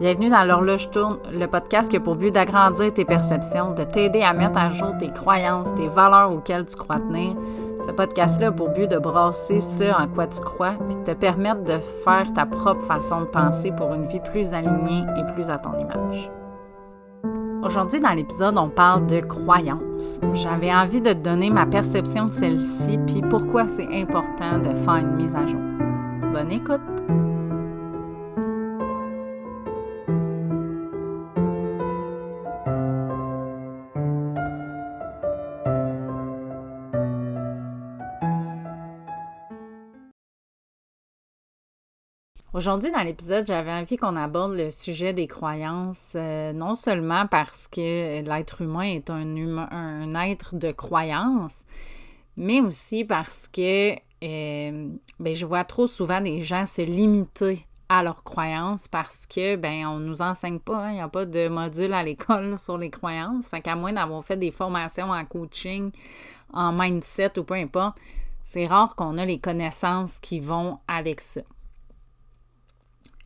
Bienvenue dans l'horloge tourne, le podcast qui a pour but d'agrandir tes perceptions, de t'aider à mettre à jour tes croyances, tes valeurs auxquelles tu crois tenir. Ce podcast-là a pour but de brasser ce en quoi tu crois, puis de te permettre de faire ta propre façon de penser pour une vie plus alignée et plus à ton image. Aujourd'hui, dans l'épisode, on parle de croyances. J'avais envie de te donner ma perception de celle-ci, puis pourquoi c'est important de faire une mise à jour. Bonne écoute! Aujourd'hui, dans l'épisode, j'avais envie qu'on aborde le sujet des croyances, euh, non seulement parce que l'être humain est un, être de croyances, mais aussi parce que euh, ben, je vois trop souvent des gens se limiter à leurs croyances parce que ben on nous enseigne pas, hein, il n'y a pas de module à l'école sur les croyances. Fait qu'à moins d'avoir fait des formations en coaching, en mindset ou peu importe, c'est rare qu'on a les connaissances qui vont avec ça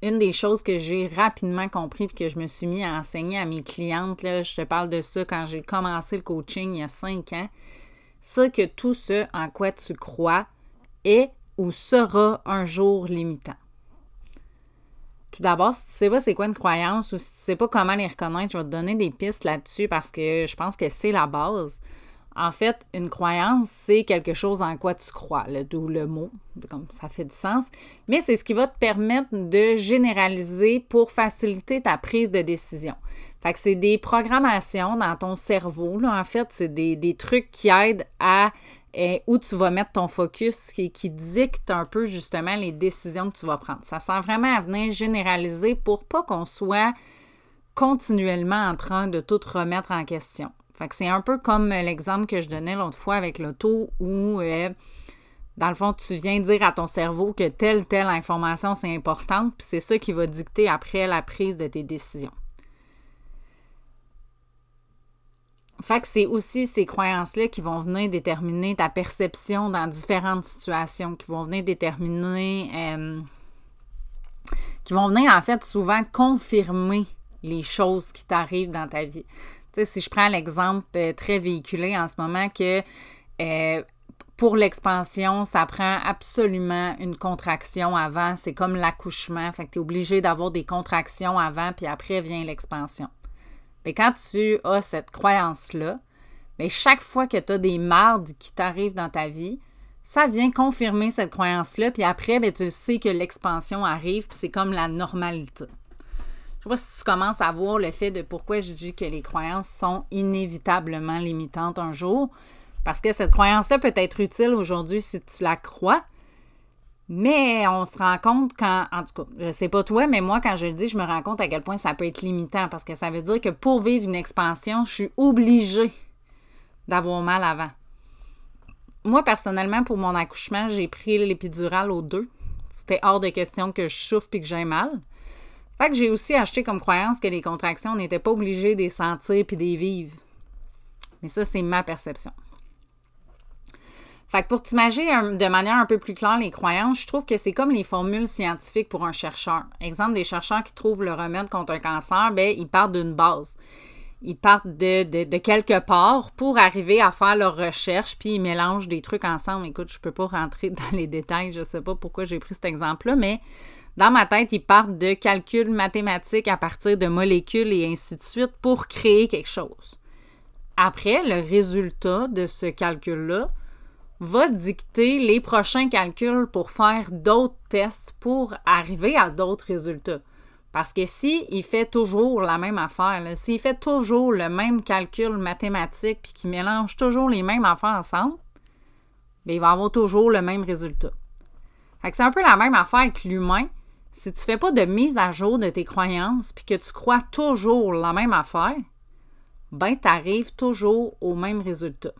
une des choses que j'ai rapidement compris et que je me suis mis à enseigner à mes clientes, là, je te parle de ça quand j'ai commencé le coaching il y a cinq ans, c'est que tout ce en quoi tu crois est ou sera un jour limitant. Tout d'abord, si tu sais pas c'est quoi une croyance ou si tu sais pas comment les reconnaître, je vais te donner des pistes là-dessus parce que je pense que c'est la base. En fait, une croyance, c'est quelque chose en quoi tu crois, d'où le mot, comme ça fait du sens, mais c'est ce qui va te permettre de généraliser pour faciliter ta prise de décision. Fait que c'est des programmations dans ton cerveau, là, en fait, c'est des, trucs qui aident à eh, où tu vas mettre ton focus, qui, qui dictent un peu justement les décisions que tu vas prendre. Ça sert vraiment à venir généraliser pour pas qu'on soit continuellement en train de tout remettre en question. Fait c'est un peu comme l'exemple que je donnais l'autre fois avec l'auto où, euh, dans le fond, tu viens dire à ton cerveau que telle, telle information, c'est importante, puis c'est ça qui va dicter après la prise de tes décisions. Fait c'est aussi ces croyances-là qui vont venir déterminer ta perception dans différentes situations, qui vont venir déterminer, euh, qui vont venir en fait souvent confirmer les choses qui t'arrivent dans ta vie si je prends l'exemple euh, très véhiculé en ce moment que euh, pour l'expansion, ça prend absolument une contraction avant. C'est comme l'accouchement. Fait que tu es obligé d'avoir des contractions avant, puis après vient l'expansion. Mais quand tu as cette croyance-là, mais chaque fois que tu as des mardes qui t'arrivent dans ta vie, ça vient confirmer cette croyance-là, puis après, ben, tu sais que l'expansion arrive, puis c'est comme la normalité sais pas si tu commences à voir le fait de pourquoi je dis que les croyances sont inévitablement limitantes un jour. Parce que cette croyance-là peut être utile aujourd'hui si tu la crois. Mais on se rend compte quand, en tout cas, je sais pas toi, mais moi, quand je le dis, je me rends compte à quel point ça peut être limitant parce que ça veut dire que pour vivre une expansion, je suis obligée d'avoir mal avant. Moi, personnellement, pour mon accouchement, j'ai pris l'épidurale aux deux. C'était hors de question que je souffre et que j'ai mal. Fait que j'ai aussi acheté comme croyance que les contractions, n'étaient pas obligées de les sentir puis de les vivre. Mais ça, c'est ma perception. Fait que pour t'imaginer de manière un peu plus claire les croyances, je trouve que c'est comme les formules scientifiques pour un chercheur. Exemple, des chercheurs qui trouvent le remède contre un cancer, ben, ils partent d'une base. Ils partent de, de, quelque part pour arriver à faire leur recherche, puis ils mélangent des trucs ensemble. Écoute, je peux pas rentrer dans les détails, je sais pas pourquoi j'ai pris cet exemple-là, mais dans ma tête, ils partent de calculs mathématiques à partir de molécules et ainsi de suite pour créer quelque chose. Après, le résultat de ce calcul-là va dicter les prochains calculs pour faire d'autres tests pour arriver à d'autres résultats. Parce que si fait toujours la même affaire, s'il fait toujours le même calcul mathématique puis qu'il mélange toujours les mêmes affaires ensemble, bien, il va avoir toujours le même résultat. c'est un peu la même affaire avec l'humain. Si tu fais pas de mise à jour de tes croyances puis que tu crois toujours la même affaire, ben tu arrives toujours au même résultat.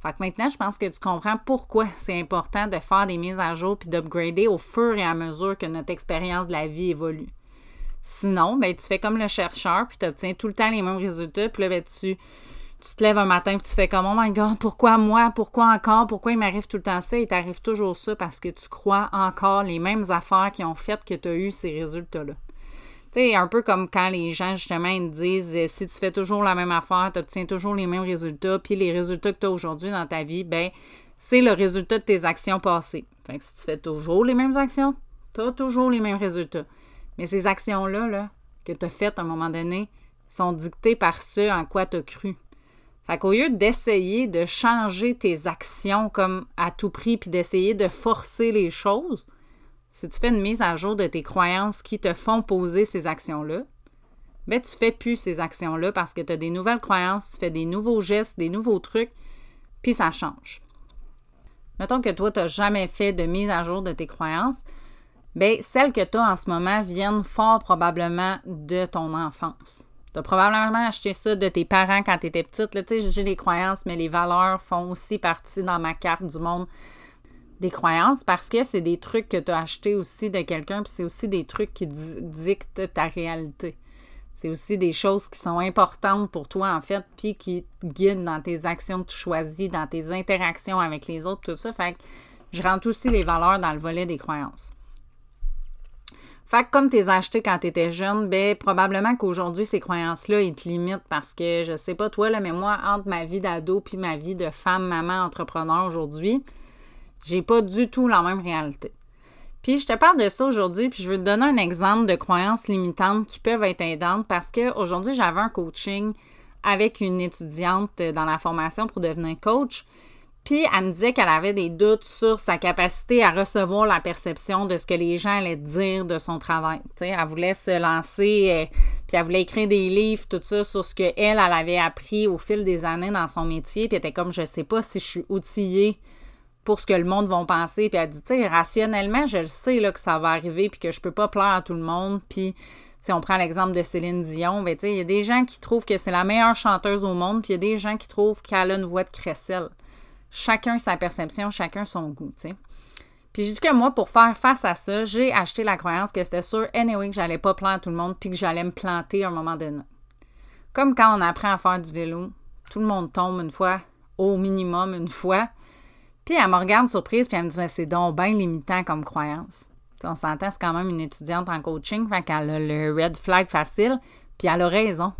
Fait que maintenant, je pense que tu comprends pourquoi c'est important de faire des mises à jour puis d'upgrader au fur et à mesure que notre expérience de la vie évolue. Sinon, ben, tu fais comme le chercheur puis tu obtiens tout le temps les mêmes résultats puis là, ben, tu, tu te lèves un matin et tu fais comme Oh my God, pourquoi moi? Pourquoi encore? Pourquoi il m'arrive tout le temps ça? Il t'arrive toujours ça parce que tu crois encore les mêmes affaires qui ont fait que tu as eu ces résultats-là. Tu sais, un peu comme quand les gens, justement, ils disent euh, si tu fais toujours la même affaire, tu obtiens toujours les mêmes résultats, puis les résultats que tu as aujourd'hui dans ta vie, ben c'est le résultat de tes actions passées. Fait que si tu fais toujours les mêmes actions, tu as toujours les mêmes résultats. Mais ces actions-là, là, que tu as faites à un moment donné, sont dictées par ce en quoi tu as cru. Fait qu'au lieu d'essayer de changer tes actions comme à tout prix, puis d'essayer de forcer les choses, si tu fais une mise à jour de tes croyances qui te font poser ces actions-là, ben tu fais plus ces actions-là parce que tu as des nouvelles croyances, tu fais des nouveaux gestes, des nouveaux trucs, puis ça change. Mettons que toi, tu n'as jamais fait de mise à jour de tes croyances, bien, celles que tu as en ce moment viennent fort probablement de ton enfance. Tu as probablement acheté ça de tes parents quand tu étais petite. Sais, j'ai les croyances, mais les valeurs font aussi partie dans ma carte du monde des croyances parce que c'est des trucs que tu as achetés aussi de quelqu'un, puis c'est aussi des trucs qui dictent ta réalité. C'est aussi des choses qui sont importantes pour toi, en fait, puis qui guident dans tes actions que tu choisis, dans tes interactions avec les autres, tout ça. Fait que je rentre aussi les valeurs dans le volet des croyances. Fait que comme as achetées quand tu étais jeune, ben probablement qu'aujourd'hui, ces croyances-là, ils te limitent parce que je sais pas toi, là, mais moi, entre ma vie d'ado puis ma vie de femme, maman, entrepreneur aujourd'hui, j'ai pas du tout la même réalité. Puis je te parle de ça aujourd'hui, puis je veux te donner un exemple de croyances limitantes qui peuvent être aidantes parce qu'aujourd'hui, j'avais un coaching avec une étudiante dans la formation pour devenir coach. Puis elle me disait qu'elle avait des doutes sur sa capacité à recevoir la perception de ce que les gens allaient dire de son travail. sais, elle voulait se lancer, euh, puis elle voulait écrire des livres, tout ça, sur ce qu'elle, elle avait appris au fil des années dans son métier. Puis elle était comme, je sais pas si je suis outillée pour ce que le monde va penser. Puis elle dit, tu sais, rationnellement, je le sais que ça va arriver, puis que je peux pas plaire à tout le monde. Puis, si on prend l'exemple de Céline Dion, ben, il y a des gens qui trouvent que c'est la meilleure chanteuse au monde, puis il y a des gens qui trouvent qu'elle a une voix de crécelle. Chacun sa perception, chacun son goût, tu sais. Puis je dis que moi, pour faire face à ça, j'ai acheté la croyance que c'était sûr, anyway, que j'allais pas plaire à tout le monde, puis que j'allais me planter à un moment donné. Comme quand on apprend à faire du vélo, tout le monde tombe une fois, au minimum une fois, puis elle me regarde surprise, puis elle me dit, mais c'est donc bien limitant comme croyance. on s'entend, c'est quand même une étudiante en coaching, fait qu'elle a le red flag facile, puis elle a raison.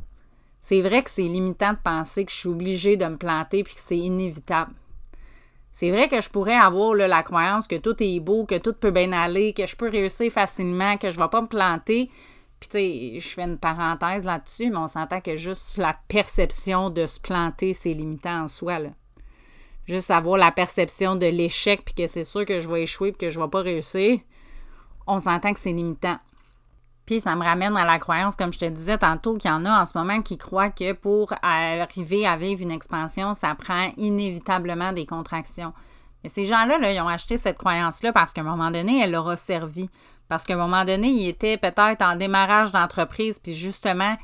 C'est vrai que c'est limitant de penser que je suis obligée de me planter puis que c'est inévitable. C'est vrai que je pourrais avoir la croyance que tout est beau, que tout peut bien aller, que je peux réussir facilement, que je ne vais pas me planter. Puis, tu sais, je fais une parenthèse là-dessus, mais on s'entend que juste la perception de se planter, c'est limitant en soi. Juste avoir la perception de l'échec, puis que c'est sûr que je vais échouer, puis que je vais pas réussir, on s'entend que c'est limitant. Puis ça me ramène à la croyance, comme je te disais tantôt, qu'il y en a en ce moment qui croient que pour arriver à vivre une expansion, ça prend inévitablement des contractions. Mais ces gens-là, là, ils ont acheté cette croyance-là parce qu'à un moment donné, elle leur a servi. Parce qu'à un moment donné, ils étaient peut-être en démarrage d'entreprise, puis justement,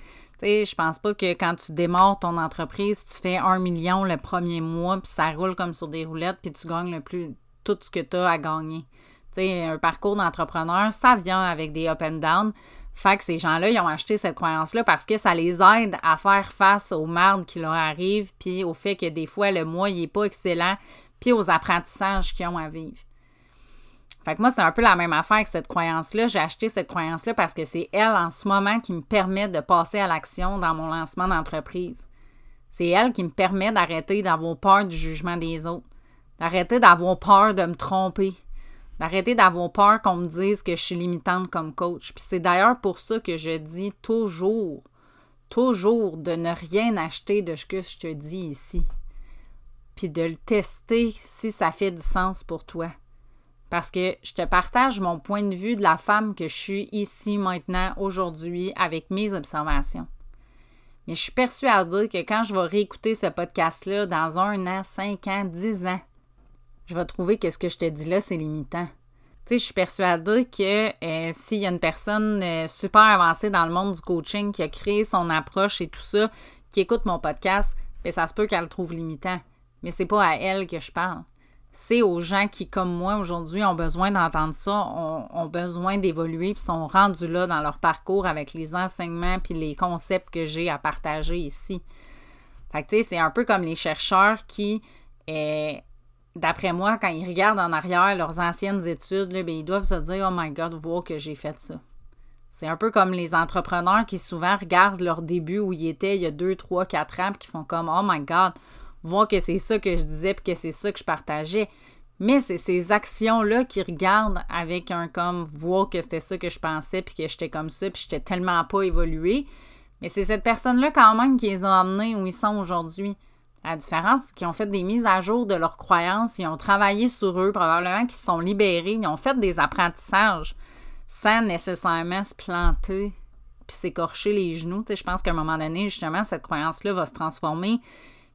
je pense pas que quand tu démarres ton entreprise, tu fais un million le premier mois, puis ça roule comme sur des roulettes, puis tu gagnes le plus tout ce que tu as à gagner. sais, un parcours d'entrepreneur, ça vient avec des up and down. Fait que ces gens-là, ils ont acheté cette croyance-là parce que ça les aide à faire face aux mardes qui leur arrivent, puis au fait que des fois, le mois, il n'est pas excellent, puis aux apprentissages qu'ils ont à vivre. Fait que moi, c'est un peu la même affaire avec cette croyance-là. J'ai acheté cette croyance-là parce que c'est elle en ce moment qui me permet de passer à l'action dans mon lancement d'entreprise. C'est elle qui me permet d'arrêter d'avoir peur du jugement des autres, d'arrêter d'avoir peur de me tromper, d'arrêter d'avoir peur qu'on me dise que je suis limitante comme coach. Puis c'est d'ailleurs pour ça que je dis toujours, toujours de ne rien acheter de ce que je te dis ici. Puis de le tester si ça fait du sens pour toi parce que je te partage mon point de vue de la femme que je suis ici maintenant, aujourd'hui, avec mes observations. Mais je suis persuadée que quand je vais réécouter ce podcast-là dans un an, cinq ans, dix ans, je vais trouver que ce que je te dis là, c'est limitant. Tu sais, je suis persuadée que euh, s'il y a une personne euh, super avancée dans le monde du coaching qui a créé son approche et tout ça, qui écoute mon podcast, bien, ça se peut qu'elle le trouve limitant. Mais c'est pas à elle que je parle c'est aux gens qui, comme moi, aujourd'hui, ont besoin d'entendre ça, ont, besoin d'évoluer, puis sont rendus là dans leur parcours avec les enseignements puis les concepts que j'ai à partager ici. Fait que, tu sais, c'est un peu comme les chercheurs qui, eh, d'après moi, quand ils regardent en arrière leurs anciennes études, là, bien, ils doivent se dire « Oh my God, voir que j'ai fait ça. » C'est un peu comme les entrepreneurs qui souvent regardent leur début où ils étaient il y a 2, 3, 4 ans, puis qui font comme Oh my God, voir que c'est ça que je disais, puis que c'est ça que je partageais. Mais c'est ces actions-là qui regardent avec un comme voir que c'était ça que je pensais, puis que j'étais comme ça, puis j'étais tellement pas évolué. Mais c'est cette personne-là quand même qui les a amenés où ils sont aujourd'hui. La différence, qu'ils ont fait des mises à jour de leurs croyances, ils ont travaillé sur eux, probablement qu'ils se sont libérés, ils ont fait des apprentissages sans nécessairement se planter puis s'écorcher les genoux. je pense qu'à un moment donné, justement, cette croyance-là va se transformer.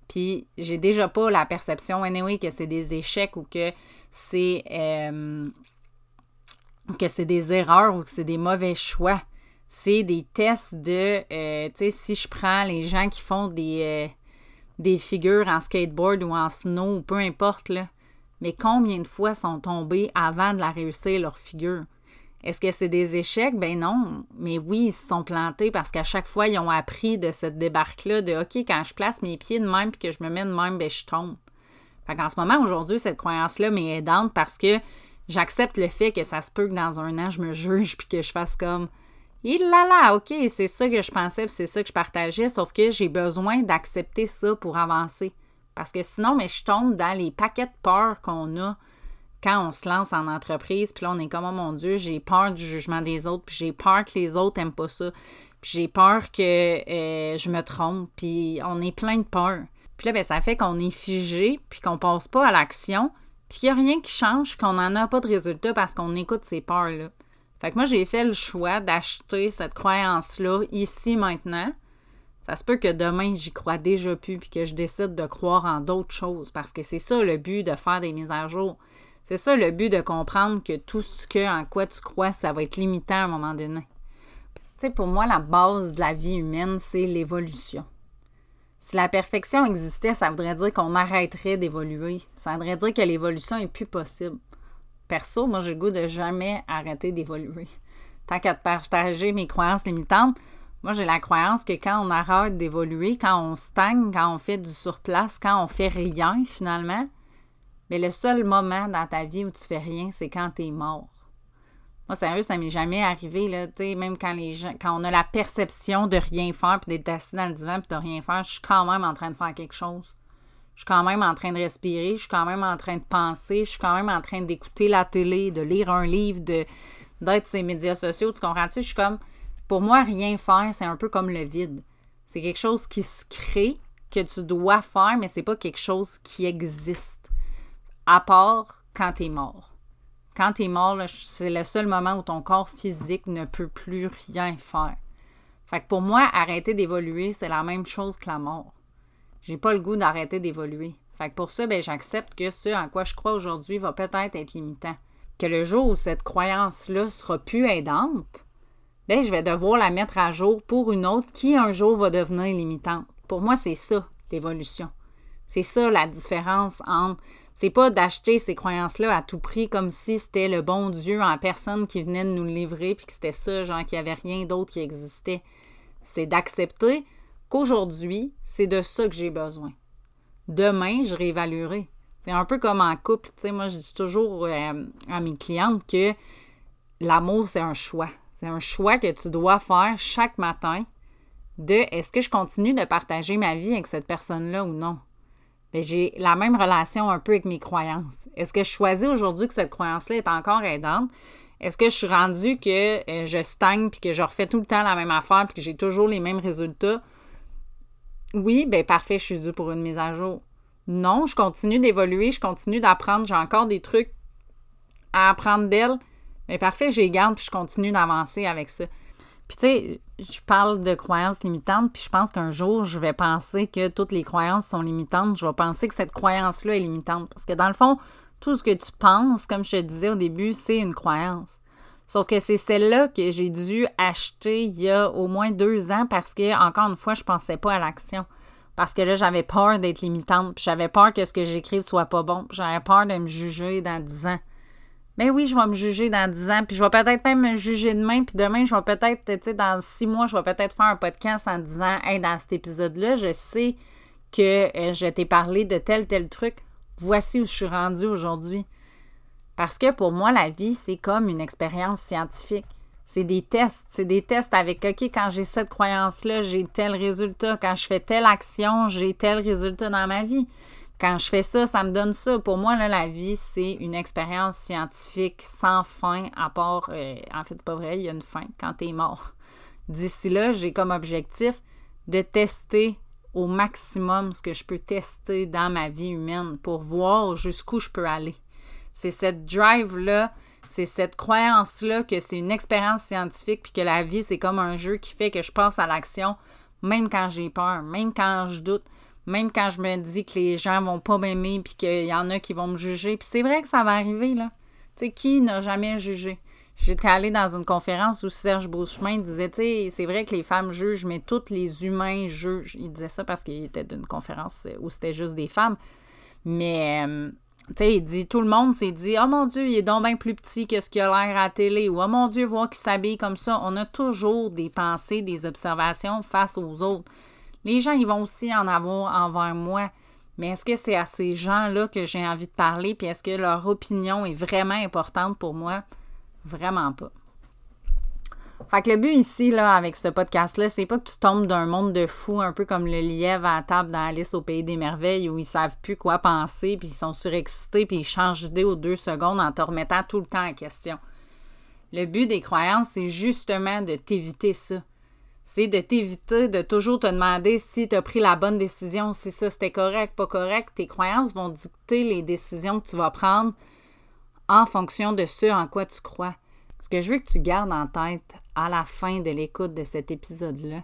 Puis j'ai déjà pas la perception, anyway, que c'est des échecs ou que c'est euh, que c'est des erreurs ou que c'est des mauvais choix. C'est des tests de, euh, tu sais, si je prends les gens qui font des, euh, des figures en skateboard ou en snow, peu importe, là, mais combien de fois sont tombés avant de la réussir, leur figure? Est-ce que c'est des échecs? Ben non. Mais oui, ils se sont plantés parce qu'à chaque fois, ils ont appris de cette débarque-là de OK, quand je place mes pieds de même puis que je me mets de même, ben je tombe. Fait qu'en ce moment, aujourd'hui, cette croyance-là m'est aidante parce que j'accepte le fait que ça se peut que dans un an, je me juge puis que je fasse comme il là là, OK, c'est ça que je pensais, c'est ça que je partageais, sauf que j'ai besoin d'accepter ça pour avancer. Parce que sinon, mais je tombe dans les paquets de peur qu'on a quand on se lance en entreprise, puis là, on est comme, oh mon Dieu, j'ai peur du jugement des autres, puis j'ai peur que les autres n'aiment pas ça, puis j'ai peur que euh, je me trompe, puis on est plein de peur. Puis là, ben, ça fait qu'on est figé, puis qu'on passe pas à l'action, puis qu'il n'y a rien qui change, qu'on n'en a pas de résultat parce qu'on écoute ces peurs-là. Fait que moi, j'ai fait le choix d'acheter cette croyance-là ici, maintenant. Ça se peut que demain, j'y crois déjà plus, puis que je décide de croire en d'autres choses, parce que c'est ça le but de faire des mises à jour. C'est ça le but de comprendre que tout ce que, en quoi tu crois, ça va être limitant à un moment donné. Tu sais, pour moi, la base de la vie humaine, c'est l'évolution. Si la perfection existait, ça voudrait dire qu'on arrêterait d'évoluer. Ça voudrait dire que l'évolution est plus possible. Perso, moi, j'ai le goût de jamais arrêter d'évoluer. Tant qu'à partager mes croyances limitantes, moi, j'ai la croyance que quand on arrête d'évoluer, quand on stagne, quand on fait du surplace, quand on fait rien finalement, mais le seul moment dans ta vie où tu fais rien, c'est quand tu es mort. Moi, sérieux, ça m'est jamais arrivé, là, même quand on a la perception de rien faire, puis d'être assis dans le divan, puis de rien faire, je suis quand même en train de faire quelque chose. Je suis quand même en train de respirer, je suis quand même en train de penser, je suis quand même en train d'écouter la télé, de lire un livre, de d'être ces médias sociaux, tu comprends-tu? Je suis comme, pour moi, rien faire, c'est un peu comme le vide. C'est quelque chose qui se crée, que tu dois faire, mais c'est pas quelque chose qui existe à part quand tu es mort. Quand tu es mort, c'est le seul moment où ton corps physique ne peut plus rien faire. Fait que pour moi, arrêter d'évoluer, c'est la même chose que la mort. J'ai pas le goût d'arrêter d'évoluer. Fait que pour ça, ben, j'accepte que ce en quoi je crois aujourd'hui va peut-être être limitant. Que le jour où cette croyance-là sera plus aidante, ben, je vais devoir la mettre à jour pour une autre qui un jour va devenir limitante. Pour moi, c'est ça, l'évolution. C'est ça la différence entre c'est pas d'acheter ces croyances-là à tout prix comme si c'était le bon Dieu en personne qui venait de nous livrer puis que c'était ça, genre qu'il n'y avait rien d'autre qui existait. C'est d'accepter qu'aujourd'hui, c'est de ça que j'ai besoin. Demain, je réévaluerai. C'est un peu comme en couple. Moi, je dis toujours euh, à mes clientes que l'amour, c'est un choix. C'est un choix que tu dois faire chaque matin de est-ce que je continue de partager ma vie avec cette personne-là ou non? J'ai la même relation un peu avec mes croyances. Est-ce que je choisis aujourd'hui que cette croyance-là est encore aidante? Est-ce que je suis rendue que euh, je stagne puis que je refais tout le temps la même affaire puis que j'ai toujours les mêmes résultats? Oui, ben parfait, je suis due pour une mise à jour. Non, je continue d'évoluer, je continue d'apprendre, j'ai encore des trucs à apprendre d'elle. Mais parfait, je les garde puis je continue d'avancer avec ça. Puis tu sais, je parle de croyances limitantes, puis je pense qu'un jour, je vais penser que toutes les croyances sont limitantes. Je vais penser que cette croyance-là est limitante. Parce que dans le fond, tout ce que tu penses, comme je te disais au début, c'est une croyance. Sauf que c'est celle-là que j'ai dû acheter il y a au moins deux ans parce que, encore une fois, je pensais pas à l'action. Parce que là, j'avais peur d'être limitante, puis j'avais peur que ce que j'écrive soit pas bon, j'avais peur de me juger dans dix ans ben oui, je vais me juger dans 10 ans, puis je vais peut-être même me juger demain, puis demain, je vais peut-être, tu sais, dans 6 mois, je vais peut-être faire un podcast en disant, hey, dans cet épisode-là, je sais que euh, je t'ai parlé de tel, tel truc. Voici où je suis rendue aujourd'hui. Parce que pour moi, la vie, c'est comme une expérience scientifique. C'est des tests. C'est des tests avec, OK, quand j'ai cette croyance-là, j'ai tel résultat. Quand je fais telle action, j'ai tel résultat dans ma vie. Quand je fais ça, ça me donne ça. Pour moi, la vie, c'est une expérience scientifique sans fin, à part, euh, en fait, c'est pas vrai, il y a une fin quand tu es mort. D'ici là, j'ai comme objectif de tester au maximum ce que je peux tester dans ma vie humaine pour voir jusqu'où je peux aller. C'est cette drive-là, c'est cette croyance-là que c'est une expérience scientifique puis que la vie, c'est comme un jeu qui fait que je passe à l'action même quand j'ai peur, même quand je doute, même quand je me dis que les gens vont pas m'aimer puis qu'il y en a qui vont me juger. Puis c'est vrai que ça va arriver, là. Tu sais, qui n'a jamais jugé? J'étais allée dans une conférence où Serge Beauchemin disait, tu c'est vrai que les femmes jugent, mais tous les humains jugent. Il disait ça parce qu'il était d'une conférence où c'était juste des femmes. Mais, euh, tu sais, il dit, tout le monde s'est dit, oh mon Dieu, il est donc bien plus petit que ce qu'il a l'air à la télé. Ou, oh mon Dieu, voir qu'il s'habille comme ça. On a toujours des pensées, des observations face aux autres. Les gens, ils vont aussi en avoir envers moi. Mais est-ce que c'est à ces gens-là que j'ai envie de parler? Puis est-ce que leur opinion est vraiment importante pour moi? Vraiment pas. Fait que le but ici, là, avec ce podcast-là, c'est pas que tu tombes d'un monde de fous, un peu comme le lièvre à table dans Alice au Pays des Merveilles, où ils savent plus quoi penser, puis ils sont surexcités, puis ils changent d'idée aux deux secondes en te remettant tout le temps en question. Le but des croyances, c'est justement de t'éviter ça. C'est de t'éviter de toujours te demander si tu as pris la bonne décision, si ça c'était correct, pas correct. Tes croyances vont dicter les décisions que tu vas prendre en fonction de ce en quoi tu crois. Ce que je veux que tu gardes en tête à la fin de l'écoute de cet épisode-là,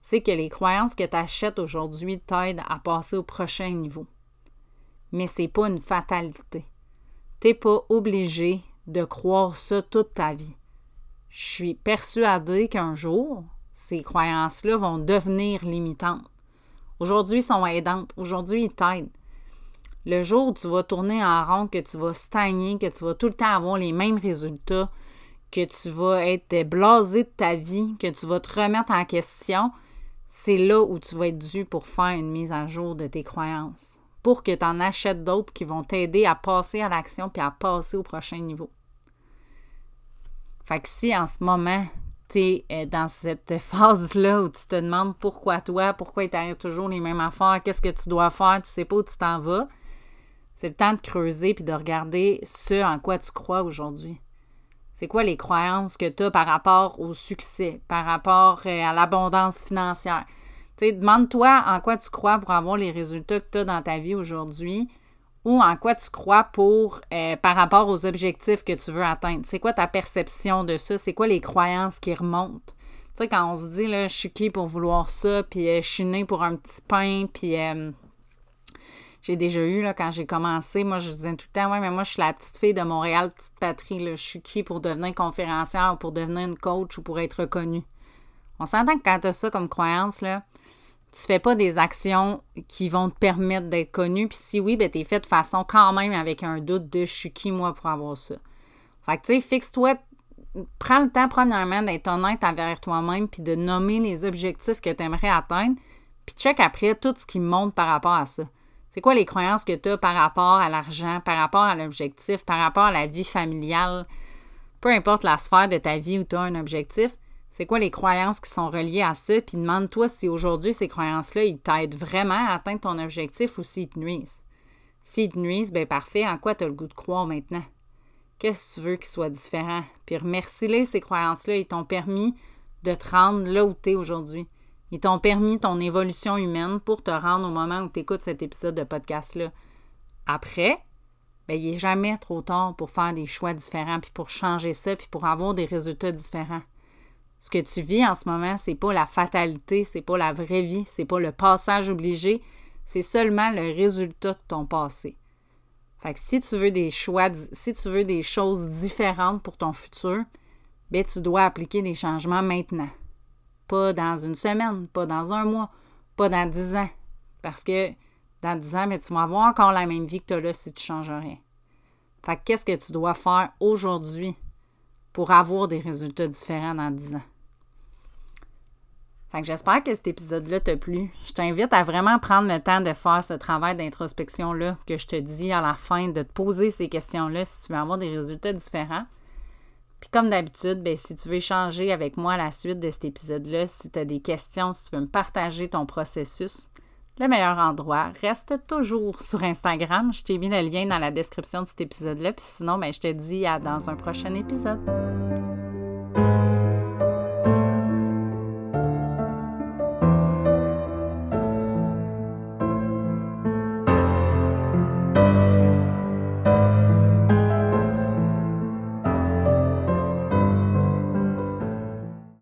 c'est que les croyances que tu achètes aujourd'hui t'aident à passer au prochain niveau. Mais c'est pas une fatalité. T'es pas obligé de croire ça toute ta vie. Je suis persuadée qu'un jour, ces croyances-là vont devenir limitantes. Aujourd'hui, elles sont aidantes. Aujourd'hui, ils t'aident. Le jour où tu vas tourner en rond, que tu vas stagner, que tu vas tout le temps avoir les mêmes résultats, que tu vas être blasé de ta vie, que tu vas te remettre en question, c'est là où tu vas être dû pour faire une mise à jour de tes croyances, pour que tu en achètes d'autres qui vont t'aider à passer à l'action puis à passer au prochain niveau. Fait que si en ce moment, tu es euh, dans cette phase-là où tu te demandes pourquoi toi, pourquoi il t'arrive toujours les mêmes affaires, qu'est-ce que tu dois faire, tu sais pas où tu t'en vas, c'est le temps de creuser puis de regarder ce en quoi tu crois aujourd'hui. C'est quoi les croyances que tu as par rapport au succès, par rapport euh, à l'abondance financière? demande-toi en quoi tu crois pour avoir les résultats que tu as dans ta vie aujourd'hui ou en quoi tu crois pour euh, par rapport aux objectifs que tu veux atteindre. C'est quoi ta perception de ça? C'est quoi les croyances qui remontent? Tu sais, quand on se dit, là, je suis qui pour vouloir ça, puis euh, je suis né pour un petit pain, puis j'ai déjà eu là, quand j'ai commencé. Moi, je disais tout le temps, ouais, mais moi, je suis la petite fille de Montréal, petite patrie. Je suis qui pour devenir conférencière ou pour devenir une coach ou pour être reconnue? On s'entend que quand tu as ça comme croyance, là, tu fais pas des actions qui vont te permettre d'être connu. Puis si oui, ben, tu es fait de façon quand même avec un doute de je suis qui moi pour avoir ça. Fait que tu sais, fixe-toi, prends le temps premièrement d'être honnête envers toi-même puis de nommer les objectifs que tu aimerais atteindre. Puis check après tout ce qui monte par rapport à ça. C'est quoi les croyances que tu as par rapport à l'argent, par rapport à l'objectif, par rapport à la vie familiale? Peu importe la sphère de ta vie où tu as un objectif, c'est quoi les croyances qui sont reliées à ça? Puis demande-toi si aujourd'hui ces croyances-là, ils t'aident vraiment à atteindre ton objectif ou s'ils te nuisent. S'ils te nuisent, bien parfait, en quoi tu as le goût de croire maintenant? Qu'est-ce que tu veux qu'ils soient différents? Puis remercie-les, ces croyances-là, ils t'ont permis de te rendre là où tu es aujourd'hui. Ils t'ont permis ton évolution humaine pour te rendre au moment où tu écoutes cet épisode de podcast-là. Après, ben, il n'est jamais trop tard pour faire des choix différents, puis pour changer ça, puis pour avoir des résultats différents. Ce que tu vis en ce moment, c'est pas la fatalité, c'est pas la vraie vie, c'est pas le passage obligé, c'est seulement le résultat de ton passé. Fait si tu veux des choix, si tu veux des choses différentes pour ton futur, ben tu dois appliquer des changements maintenant. Pas dans une semaine, pas dans un mois, pas dans dix ans. Parce que dans dix ans, mais tu vas avoir encore la même vie que tu là si tu ne changes rien. Fait qu'est-ce que tu dois faire aujourd'hui pour avoir des résultats différents dans dix ans? Fait que j'espère que cet épisode-là t'a plu. Je t'invite à vraiment prendre le temps de faire ce travail d'introspection-là que je te dis à la fin, de te poser ces questions-là si tu veux avoir des résultats différents. Puis comme d'habitude, ben, si tu veux échanger avec moi à la suite de cet épisode-là, si tu as des questions, si tu veux me partager ton processus, le meilleur endroit reste toujours sur Instagram. Je t'ai mis le lien dans la description de cet épisode-là. Puis sinon, ben, je te dis à dans un prochain épisode.